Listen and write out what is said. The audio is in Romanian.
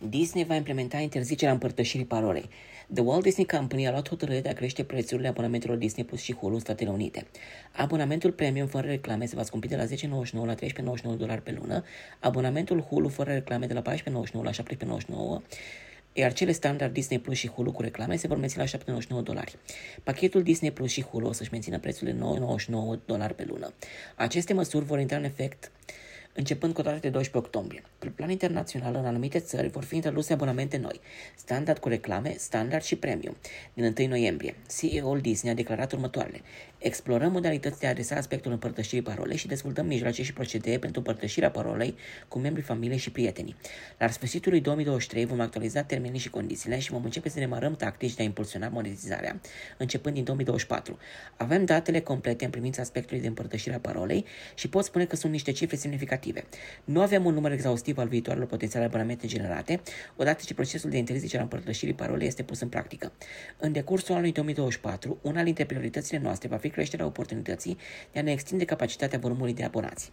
Disney va implementa interzicerea împărtășirii parolei. The Walt Disney Company a luat hotărârea de a crește prețurile abonamentelor Disney Plus și Hulu în Statele Unite. Abonamentul premium fără reclame se va scumpi de la 10,99 la 13,99 dolari pe lună, abonamentul Hulu fără reclame de la 14,99 la 17,99 iar cele standard Disney Plus și Hulu cu reclame se vor menține la 799 dolari. Pachetul Disney Plus și Hulu o să-și mențină prețul de 999 dolari pe lună. Aceste măsuri vor intra în efect începând cu data de 12 octombrie. Pe plan internațional, în anumite țări vor fi introduse abonamente noi, standard cu reclame, standard și premium, din 1 noiembrie. CEO-ul Disney a declarat următoarele. Explorăm modalități de a adresa aspectul împărtășirii parolei și dezvoltăm mijloace și procedee pentru împărtășirea parolei cu membrii familiei și prietenii. La sfârșitul lui 2023 vom actualiza termenii și condițiile și vom începe să demarăm tactici de a impulsiona monetizarea, începând din 2024. Avem datele complete în privința aspectului de împărtășire a parolei și pot spune că sunt niște cifre semnificative respective. Nu avem un număr exhaustiv al viitoarelor potențiale abonamente generate, odată ce procesul de interzicere a împărtășirii parolei este pus în practică. În decursul anului 2024, una dintre prioritățile noastre va fi creșterea oportunității de a ne extinde capacitatea volumului de abonați.